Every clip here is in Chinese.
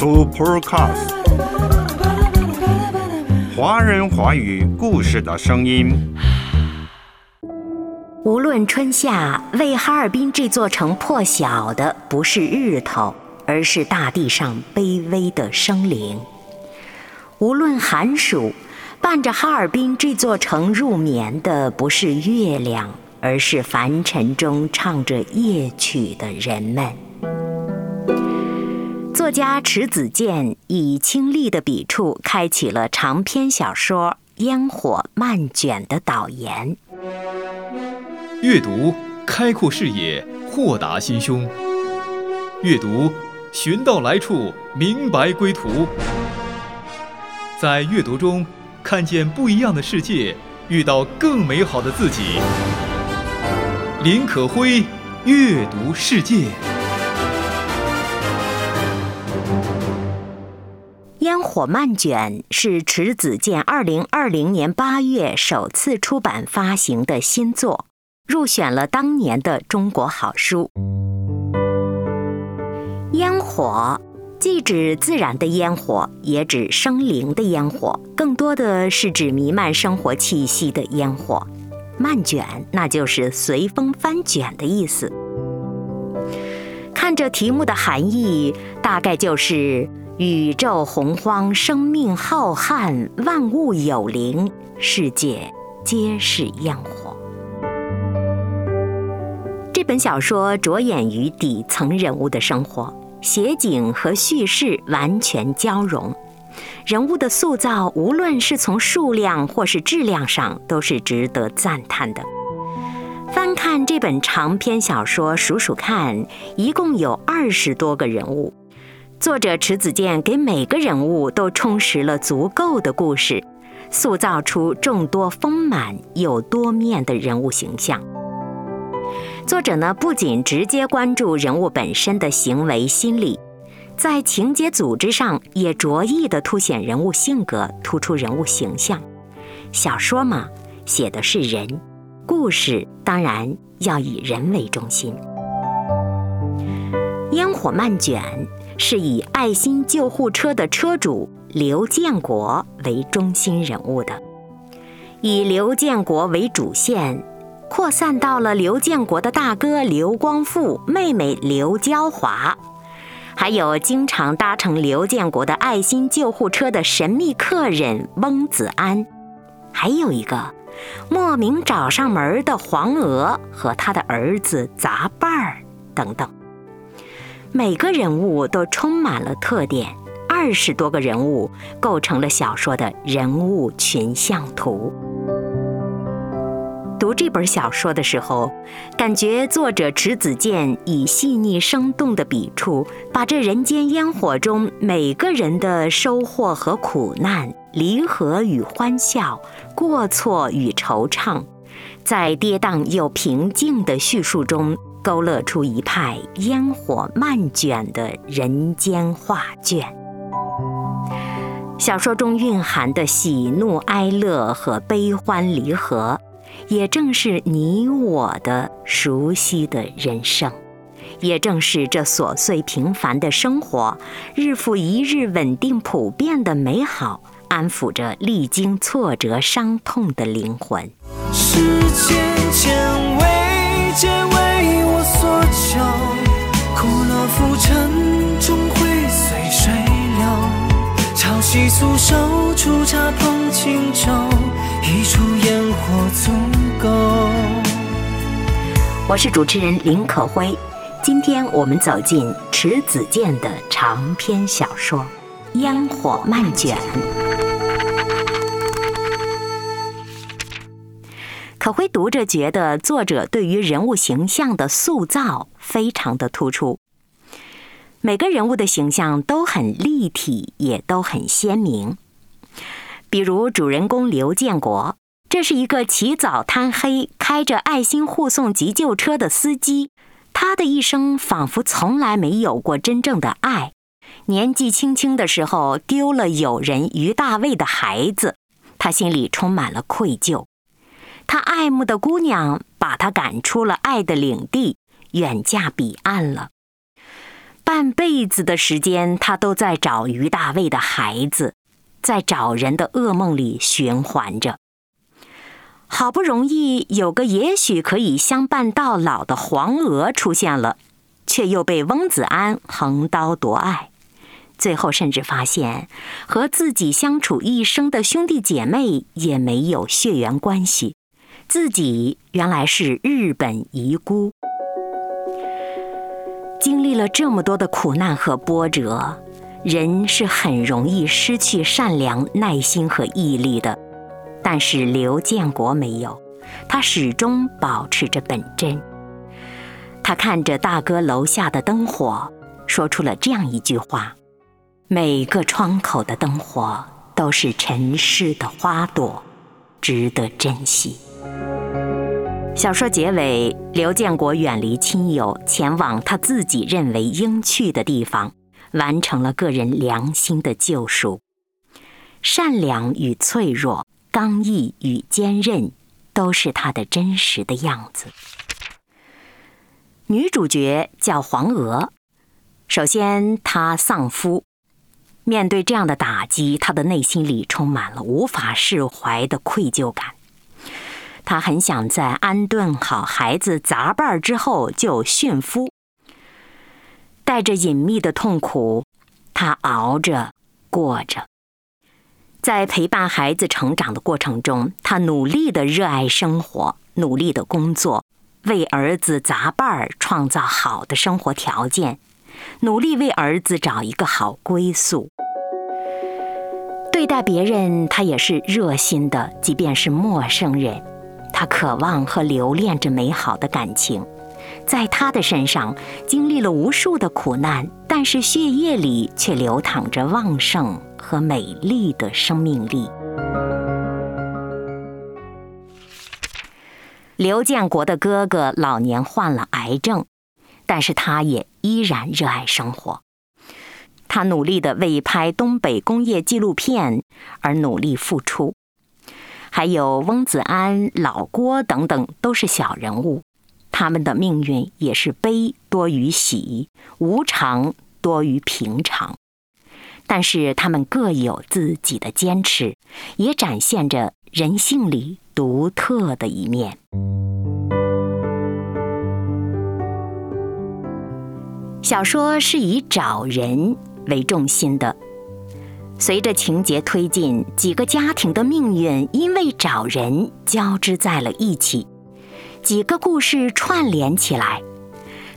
Supercast，华人华语故事的声音。无论春夏，为哈尔滨这座城破晓的不是日头，而是大地上卑微的生灵；无论寒暑，伴着哈尔滨这座城入眠的不是月亮，而是凡尘中唱着夜曲的人们。作家迟子建以清丽的笔触，开启了长篇小说《烟火漫卷》的导言。阅读，开阔视野，豁达心胸；阅读，寻到来处，明白归途。在阅读中，看见不一样的世界，遇到更美好的自己。林可辉，阅读世界。《火漫卷》是迟子建二零二零年八月首次出版发行的新作，入选了当年的中国好书。烟火既指自然的烟火，也指生灵的烟火，更多的是指弥漫生活气息的烟火。漫卷，那就是随风翻卷的意思。看这题目的含义，大概就是。宇宙洪荒，生命浩瀚，万物有灵，世界皆是烟火。这本小说着眼于底层人物的生活，写景和叙事完全交融，人物的塑造无论是从数量或是质量上，都是值得赞叹的。翻看这本长篇小说，数数看，一共有二十多个人物。作者迟子建给每个人物都充实了足够的故事，塑造出众多丰满又多面的人物形象。作者呢，不仅直接关注人物本身的行为心理，在情节组织上也着意的凸显人物性格，突出人物形象。小说嘛，写的是人，故事当然要以人为中心。烟火漫卷。是以爱心救护车的车主刘建国为中心人物的，以刘建国为主线，扩散到了刘建国的大哥刘光富、妹妹刘娇华，还有经常搭乘刘建国的爱心救护车的神秘客人翁子安，还有一个莫名找上门的黄娥和他的儿子杂伴儿等等。每个人物都充满了特点，二十多个人物构成了小说的人物群像图。读这本小说的时候，感觉作者迟子建以细腻生动的笔触，把这人间烟火中每个人的收获和苦难、离合与欢笑、过错与惆怅，在跌宕又平静的叙述中。勾勒出一派烟火漫卷的人间画卷。小说中蕴含的喜怒哀乐和悲欢离合，也正是你我的熟悉的人生，也正是这琐碎平凡的生活，日复一日稳定普遍的美好，安抚着历经挫折伤痛的灵魂。世间千未见为浮沉终会随水流。潮汐素手，初茶碰轻舟，一出烟火足够。我是主持人林可辉，今天我们走进迟子建的长篇小说《烟火漫卷》。可辉读着觉得作者对于人物形象的塑造非常的突出，每个人物的形象都很立体，也都很鲜明。比如主人公刘建国，这是一个起早贪黑、开着爱心护送急救车的司机，他的一生仿佛从来没有过真正的爱。年纪轻轻的时候丢了友人于大卫的孩子，他心里充满了愧疚。他爱慕的姑娘把他赶出了爱的领地，远嫁彼岸了。半辈子的时间，他都在找于大卫的孩子，在找人的噩梦里循环着。好不容易有个也许可以相伴到老的黄娥出现了，却又被翁子安横刀夺爱。最后甚至发现，和自己相处一生的兄弟姐妹也没有血缘关系，自己原来是日本遗孤。经历了这么多的苦难和波折，人是很容易失去善良、耐心和毅力的。但是刘建国没有，他始终保持着本真。他看着大哥楼下的灯火，说出了这样一句话：“每个窗口的灯火都是尘世的花朵，值得珍惜。”小说结尾，刘建国远离亲友，前往他自己认为应去的地方，完成了个人良心的救赎。善良与脆弱，刚毅与坚韧，都是他的真实的样子。女主角叫黄娥，首先她丧夫，面对这样的打击，她的内心里充满了无法释怀的愧疚感。他很想在安顿好孩子杂伴之后就殉夫，带着隐秘的痛苦，他熬着过着。在陪伴孩子成长的过程中，他努力的热爱生活，努力的工作，为儿子杂伴儿创造好的生活条件，努力为儿子找一个好归宿。对待别人，他也是热心的，即便是陌生人。他渴望和留恋着美好的感情，在他的身上经历了无数的苦难，但是血液里却流淌着旺盛和美丽的生命力。刘建国的哥哥老年患了癌症，但是他也依然热爱生活。他努力的为拍东北工业纪录片而努力付出。还有翁子安、老郭等等，都是小人物，他们的命运也是悲多于喜，无常多于平常。但是他们各有自己的坚持，也展现着人性里独特的一面。小说是以找人为重心的。随着情节推进，几个家庭的命运因为找人交织在了一起，几个故事串联起来，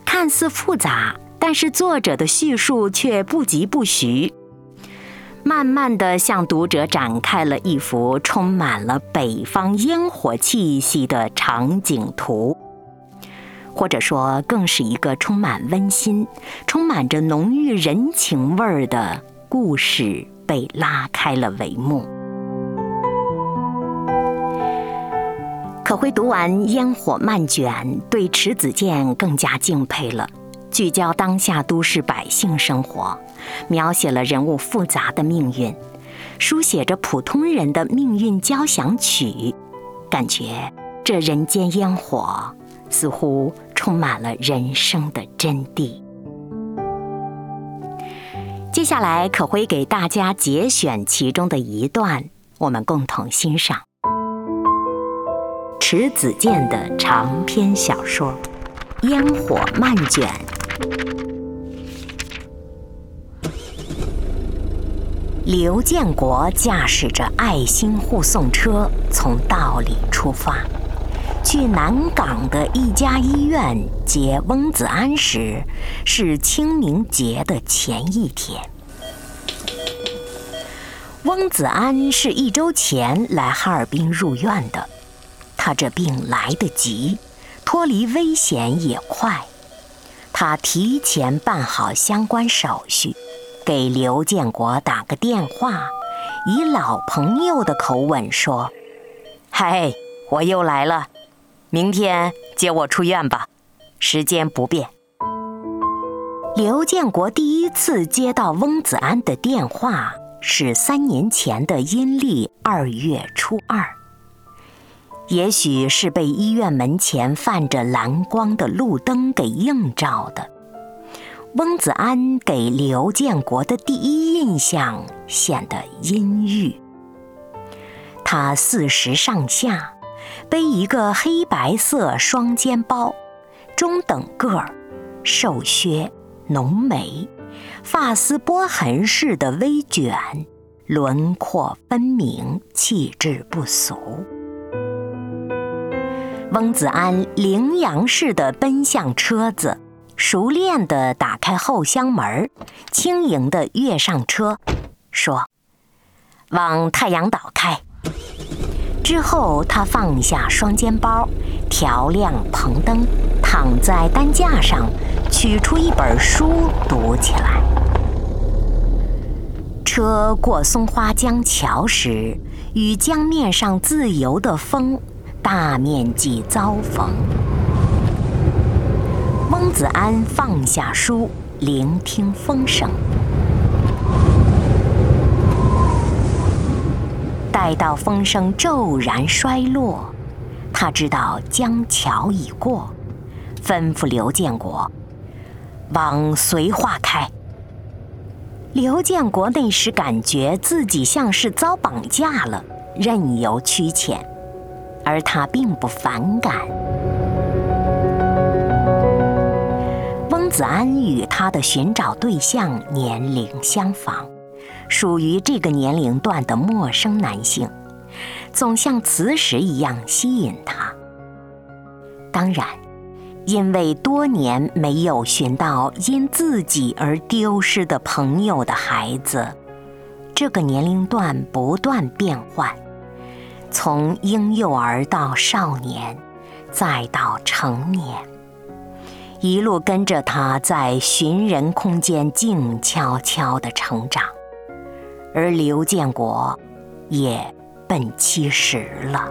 看似复杂，但是作者的叙述却不疾不徐，慢慢的向读者展开了一幅充满了北方烟火气息的场景图，或者说，更是一个充满温馨、充满着浓郁人情味儿的故事。被拉开了帷幕。可辉读完《烟火漫卷》，对迟子建更加敬佩了。聚焦当下都市百姓生活，描写了人物复杂的命运，书写着普通人的命运交响曲。感觉这人间烟火，似乎充满了人生的真谛。接下来可会给大家节选其中的一段，我们共同欣赏。迟子建的长篇小说《烟火漫卷》。刘建国驾驶着爱心护送车从道里出发，去南港的一家医院接翁子安时，是清明节的前一天。翁子安是一周前来哈尔滨入院的，他这病来得急，脱离危险也快。他提前办好相关手续，给刘建国打个电话，以老朋友的口吻说：“嗨，我又来了，明天接我出院吧，时间不变。”刘建国第一次接到翁子安的电话。是三年前的阴历二月初二，也许是被医院门前泛着蓝光的路灯给映照的。翁子安给刘建国的第一印象显得阴郁。他四十上下，背一个黑白色双肩包，中等个儿，瘦削，浓眉，发丝波痕似的微卷，轮廓分明，气质不俗。翁子安羚羊似的奔向车子。熟练地打开后厢门，轻盈地跃上车，说：“往太阳岛开。”之后，他放下双肩包，调亮棚灯，躺在担架上，取出一本书读起来。车过松花江桥时，与江面上自由的风大面积遭逢。翁子安放下书，聆听风声。待到风声骤然衰落，他知道江桥已过，吩咐刘建国往绥化开。刘建国那时感觉自己像是遭绑架了，任由驱遣，而他并不反感。翁子安与他的寻找对象年龄相仿，属于这个年龄段的陌生男性，总像磁石一样吸引他。当然，因为多年没有寻到因自己而丢失的朋友的孩子，这个年龄段不断变换，从婴幼儿到少年，再到成年。一路跟着他在寻人空间静悄悄地成长，而刘建国也奔七十了。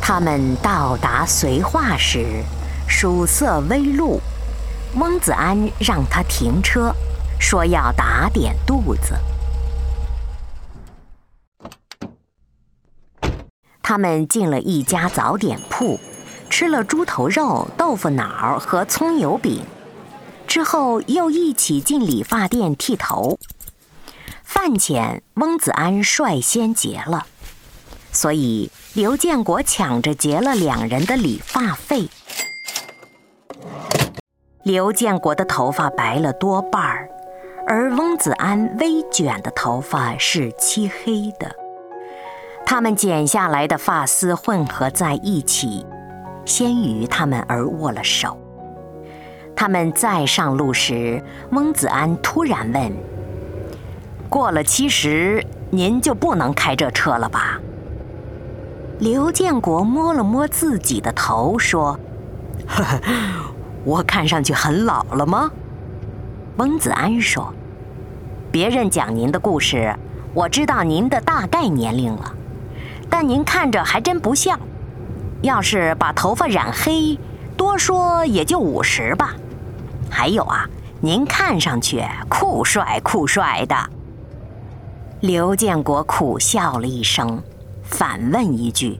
他们到达绥化时，曙色微露。翁子安让他停车，说要打点肚子。他们进了一家早点铺，吃了猪头肉、豆腐脑和葱油饼，之后又一起进理发店剃头。饭钱翁子安率先结了，所以刘建国抢着结了两人的理发费。刘建国的头发白了多半儿，而翁子安微卷的头发是漆黑的。他们剪下来的发丝混合在一起，先于他们而握了手。他们再上路时，翁子安突然问：“过了七十，您就不能开这车了吧？”刘建国摸了摸自己的头，说：“，我看上去很老了吗？”翁子安说：“别人讲您的故事，我知道您的大概年龄了。”但您看着还真不像，要是把头发染黑，多说也就五十吧。还有啊，您看上去酷帅酷帅的。刘建国苦笑了一声，反问一句：“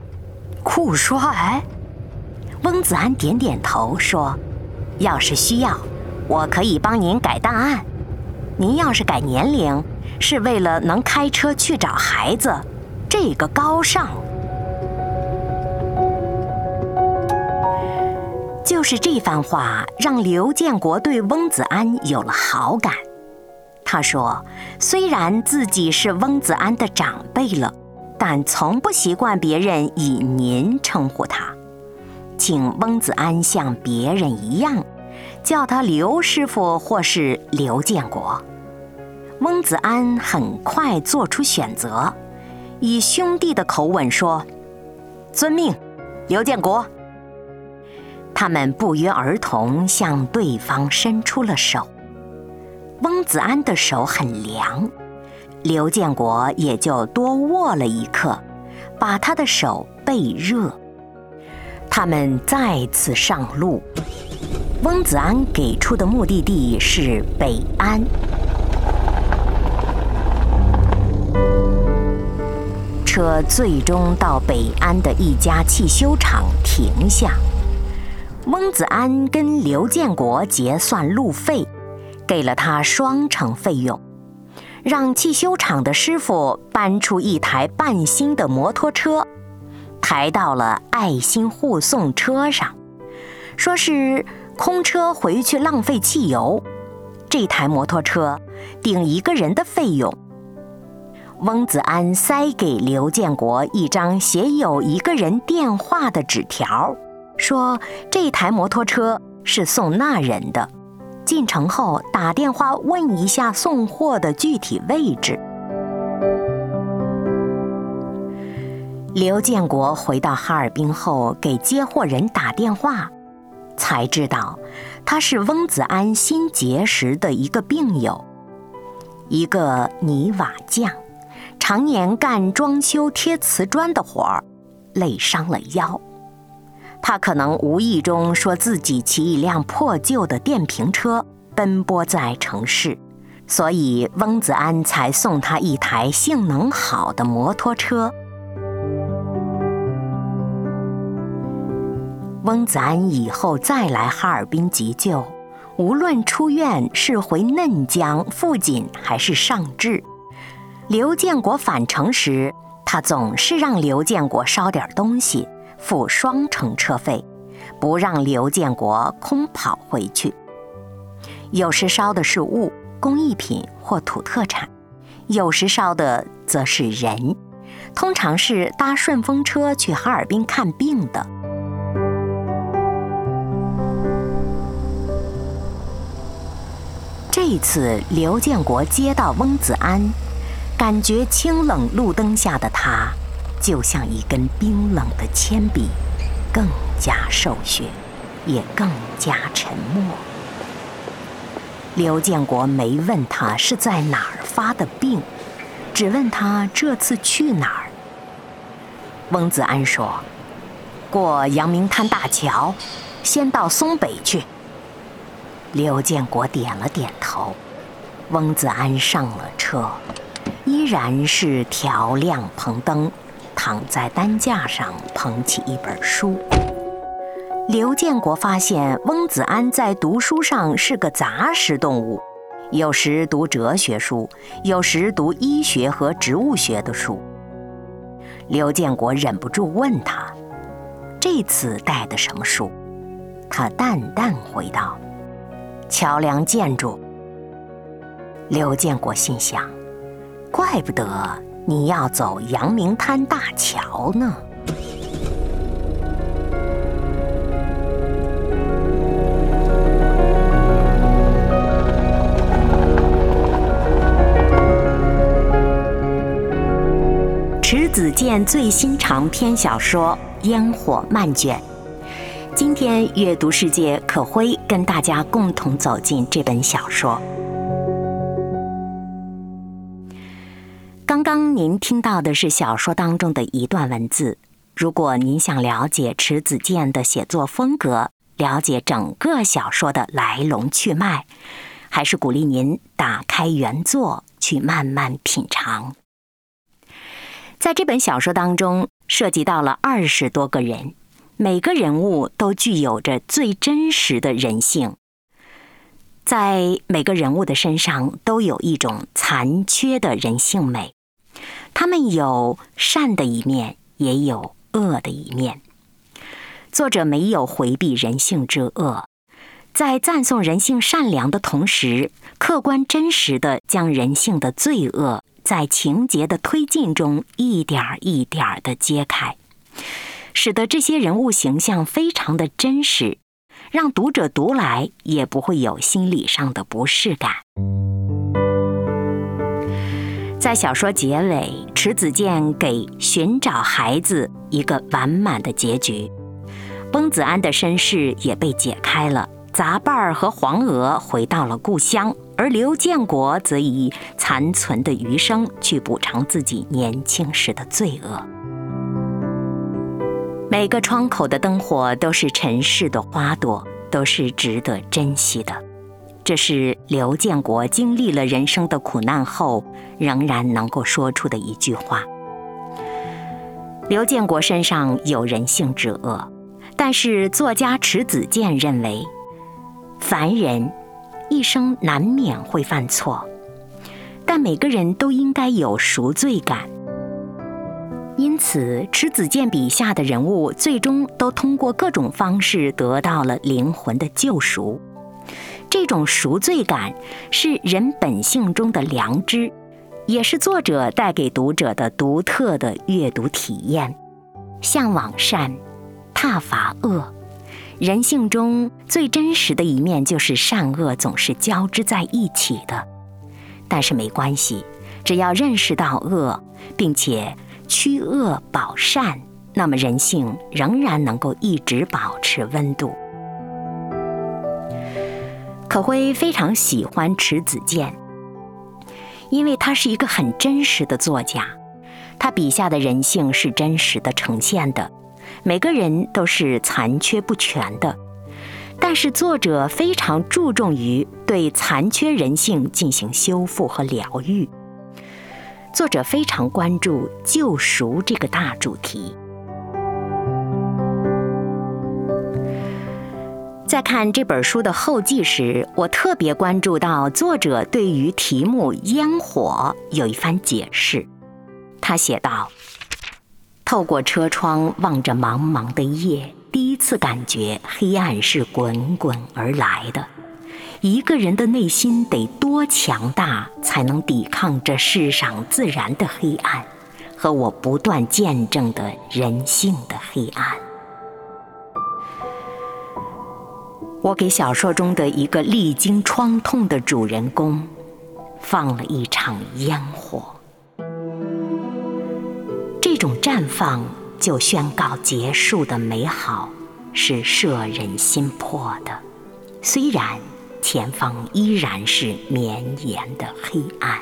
酷帅？”翁子安点点头说：“要是需要，我可以帮您改档案。您要是改年龄，是为了能开车去找孩子。”这个高尚，就是这番话让刘建国对翁子安有了好感。他说：“虽然自己是翁子安的长辈了，但从不习惯别人以您称呼他，请翁子安像别人一样，叫他刘师傅或是刘建国。”翁子安很快做出选择。以兄弟的口吻说：“遵命，刘建国。”他们不约而同向对方伸出了手。翁子安的手很凉，刘建国也就多握了一刻，把他的手备热。他们再次上路。翁子安给出的目的地是北安。车最终到北安的一家汽修厂停下。翁子安跟刘建国结算路费，给了他双成费用，让汽修厂的师傅搬出一台半新的摩托车，抬到了爱心护送车上，说是空车回去浪费汽油。这台摩托车顶一个人的费用。翁子安塞给刘建国一张写有一个人电话的纸条，说这台摩托车是送那人的，进城后打电话问一下送货的具体位置。刘建国回到哈尔滨后，给接货人打电话，才知道他是翁子安新结识的一个病友，一个泥瓦匠。常年干装修贴瓷砖的活儿，累伤了腰。他可能无意中说自己骑一辆破旧的电瓶车奔波在城市，所以翁子安才送他一台性能好的摩托车。翁子安以后再来哈尔滨急救，无论出院是回嫩江、富锦还是上治。刘建国返程时，他总是让刘建国捎点东西，付双程车费，不让刘建国空跑回去。有时捎的是物、工艺品或土特产，有时捎的则是人，通常是搭顺风车去哈尔滨看病的。这一次，刘建国接到翁子安。感觉清冷路灯下的他，就像一根冰冷的铅笔，更加瘦削，也更加沉默。刘建国没问他是在哪儿发的病，只问他这次去哪儿。翁子安说：“过阳明滩大桥，先到松北去。”刘建国点了点头。翁子安上了车。依然是调亮棚灯，躺在担架上捧起一本书。刘建国发现翁子安在读书上是个杂食动物，有时读哲学书，有时读医学和植物学的书。刘建国忍不住问他：“这次带的什么书？”他淡淡回道：“桥梁建筑。”刘建国心想。怪不得你要走阳明滩大桥呢。迟子建最新长篇小说《烟火漫卷》，今天阅读世界可辉跟大家共同走进这本小说。刚刚您听到的是小说当中的一段文字。如果您想了解迟子建的写作风格，了解整个小说的来龙去脉，还是鼓励您打开原作去慢慢品尝。在这本小说当中，涉及到了二十多个人，每个人物都具有着最真实的人性，在每个人物的身上都有一种残缺的人性美。他们有善的一面，也有恶的一面。作者没有回避人性之恶，在赞颂人性善良的同时，客观真实的将人性的罪恶在情节的推进中一点一点的揭开，使得这些人物形象非常的真实，让读者读来也不会有心理上的不适感。在小说结尾，迟子建给寻找孩子一个完满的结局，翁子安的身世也被解开了。杂伴儿和黄娥回到了故乡，而刘建国则以残存的余生去补偿自己年轻时的罪恶。每个窗口的灯火都是尘世的花朵，都是值得珍惜的。这是刘建国经历了人生的苦难后，仍然能够说出的一句话。刘建国身上有人性之恶，但是作家迟子建认为，凡人一生难免会犯错，但每个人都应该有赎罪感。因此，迟子建笔下的人物最终都通过各种方式得到了灵魂的救赎。这种赎罪感是人本性中的良知，也是作者带给读者的独特的阅读体验。向往善，挞伐恶，人性中最真实的一面就是善恶总是交织在一起的。但是没关系，只要认识到恶，并且。驱恶保善，那么人性仍然能够一直保持温度。可辉非常喜欢迟子建，因为他是一个很真实的作家，他笔下的人性是真实的呈现的，每个人都是残缺不全的，但是作者非常注重于对残缺人性进行修复和疗愈。作者非常关注救赎这个大主题。在看这本书的后记时，我特别关注到作者对于题目“烟火”有一番解释。他写道：“透过车窗望着茫茫的夜，第一次感觉黑暗是滚滚而来的。”一个人的内心得多强大，才能抵抗这世上自然的黑暗，和我不断见证的人性的黑暗。我给小说中的一个历经创痛的主人公，放了一场烟火。这种绽放就宣告结束的美好，是摄人心魄的。虽然。前方依然是绵延的黑暗。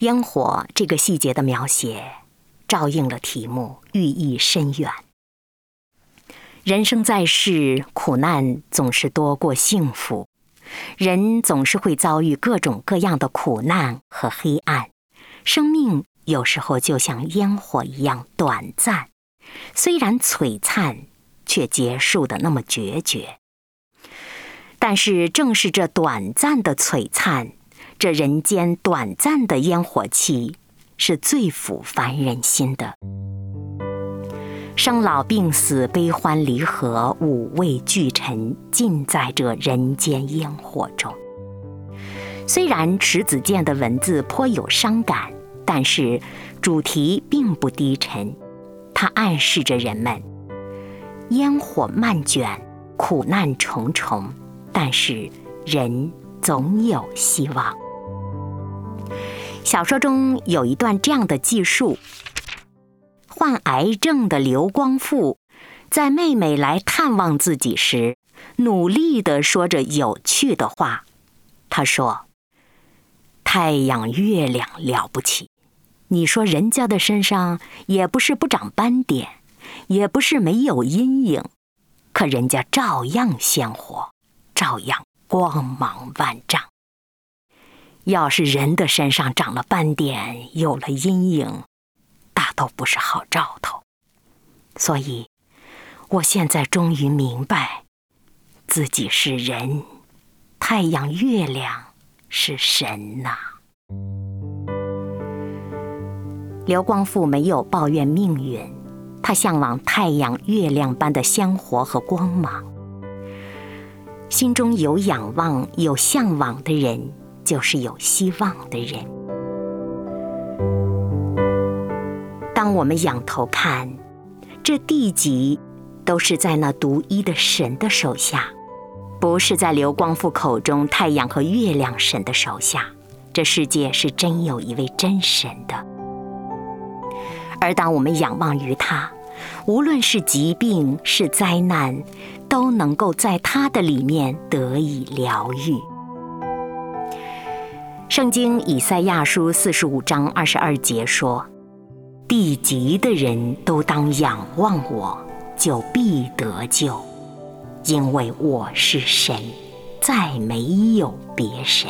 烟火这个细节的描写，照应了题目，寓意深远。人生在世，苦难总是多过幸福，人总是会遭遇各种各样的苦难和黑暗，生命。有时候就像烟火一样短暂，虽然璀璨，却结束的那么决绝。但是正是这短暂的璀璨，这人间短暂的烟火气，是最抚凡人心的。生老病死、悲欢离合、五味俱陈，尽在这人间烟火中。虽然迟子建的文字颇有伤感。但是，主题并不低沉，它暗示着人们：烟火漫卷，苦难重重，但是人总有希望。小说中有一段这样的记述：患癌症的刘光富，在妹妹来探望自己时，努力地说着有趣的话。他说：“太阳、月亮了不起。”你说人家的身上也不是不长斑点，也不是没有阴影，可人家照样鲜活，照样光芒万丈。要是人的身上长了斑点，有了阴影，大都不是好兆头。所以，我现在终于明白，自己是人，太阳、月亮是神呐。刘光富没有抱怨命运，他向往太阳、月亮般的鲜活和光芒。心中有仰望、有向往的人，就是有希望的人。当我们仰头看，这地级都是在那独一的神的手下，不是在刘光富口中太阳和月亮神的手下。这世界是真有一位真神的。而当我们仰望于他，无论是疾病是灾难，都能够在他的里面得以疗愈。圣经以赛亚书四十五章二十二节说：“地极的人都当仰望我，就必得救，因为我是神，再没有别神。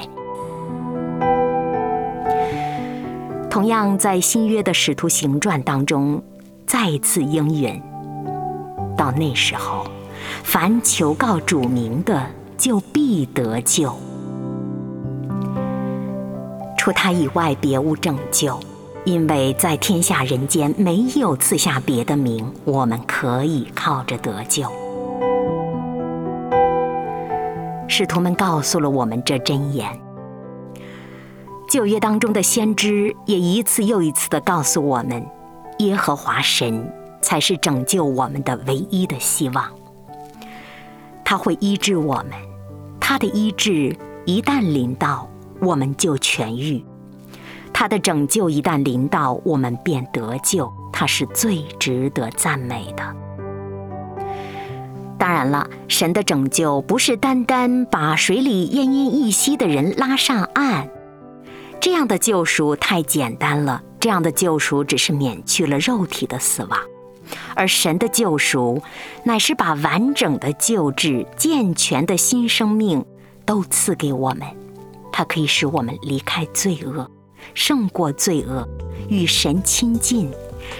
同样，在新约的使徒行传当中，再次应允：到那时候，凡求告主名的，就必得救。他以外，别无拯救，因为在天下人间没有赐下别的名，我们可以靠着得救。使徒们告诉了我们这真言。旧约当中的先知也一次又一次地告诉我们，耶和华神才是拯救我们的唯一的希望。他会医治我们，他的医治一旦临到，我们就痊愈；他的拯救一旦临到，我们便得救。他是最值得赞美的。当然了，神的拯救不是单单把水里奄奄一息的人拉上岸。这样的救赎太简单了，这样的救赎只是免去了肉体的死亡，而神的救赎乃是把完整的救治、健全的新生命都赐给我们。它可以使我们离开罪恶，胜过罪恶，与神亲近，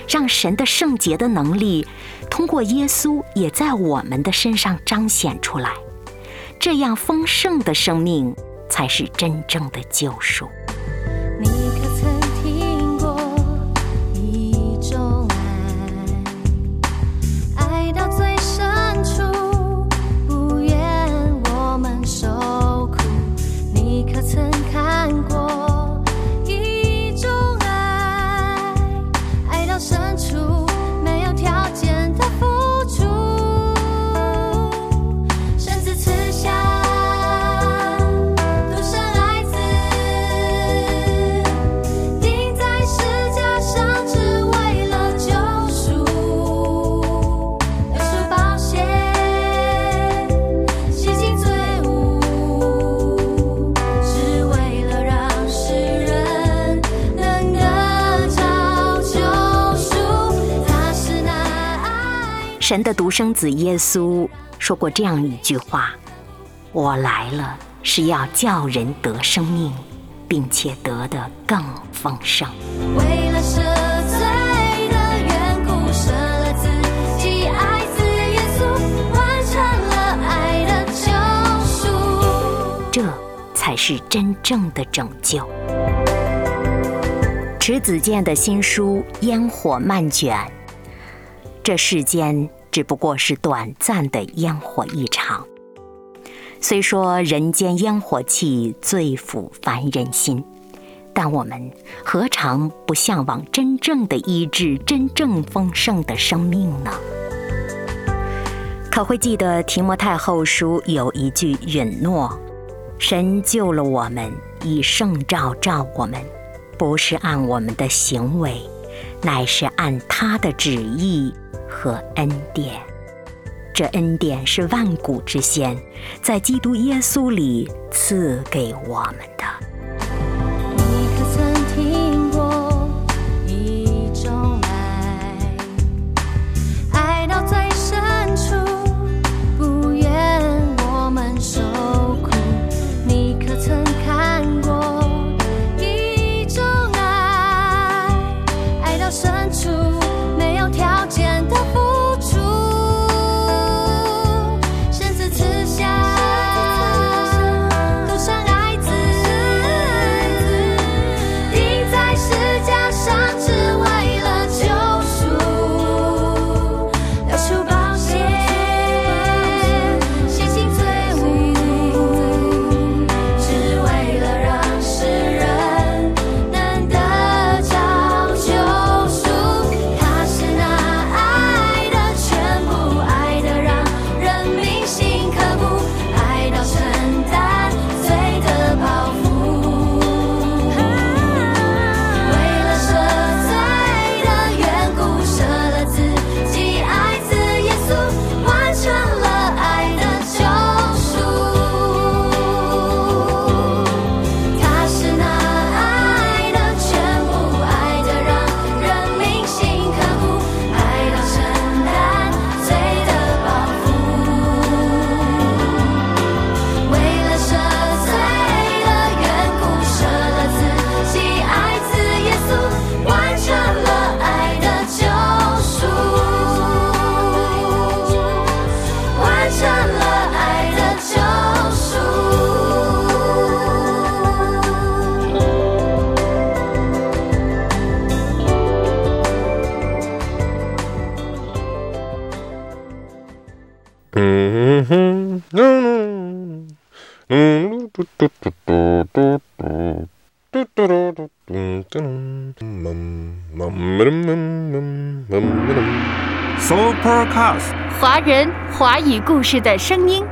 让神的圣洁的能力通过耶稣也在我们的身上彰显出来。这样丰盛的生命才是真正的救赎。独生子耶稣说过这样一句话：“我来了，是要叫人得生命，并且得的更丰盛。”为了赦罪的缘故，舍了自己，爱子耶稣完成了爱的救赎。这才是真正的拯救。迟子建的新书《烟火漫卷》，这世间。只不过是短暂的烟火一场。虽说人间烟火气最抚凡人心，但我们何尝不向往真正的医治、真正丰盛的生命呢？可会记得提摩太后书有一句允诺：“神救了我们，以圣照照我们，不是按我们的行为，乃是按他的旨意。”和恩典，这恩典是万古之先，在基督耶稣里赐给我们的。Supercast，华人华语故事的声音。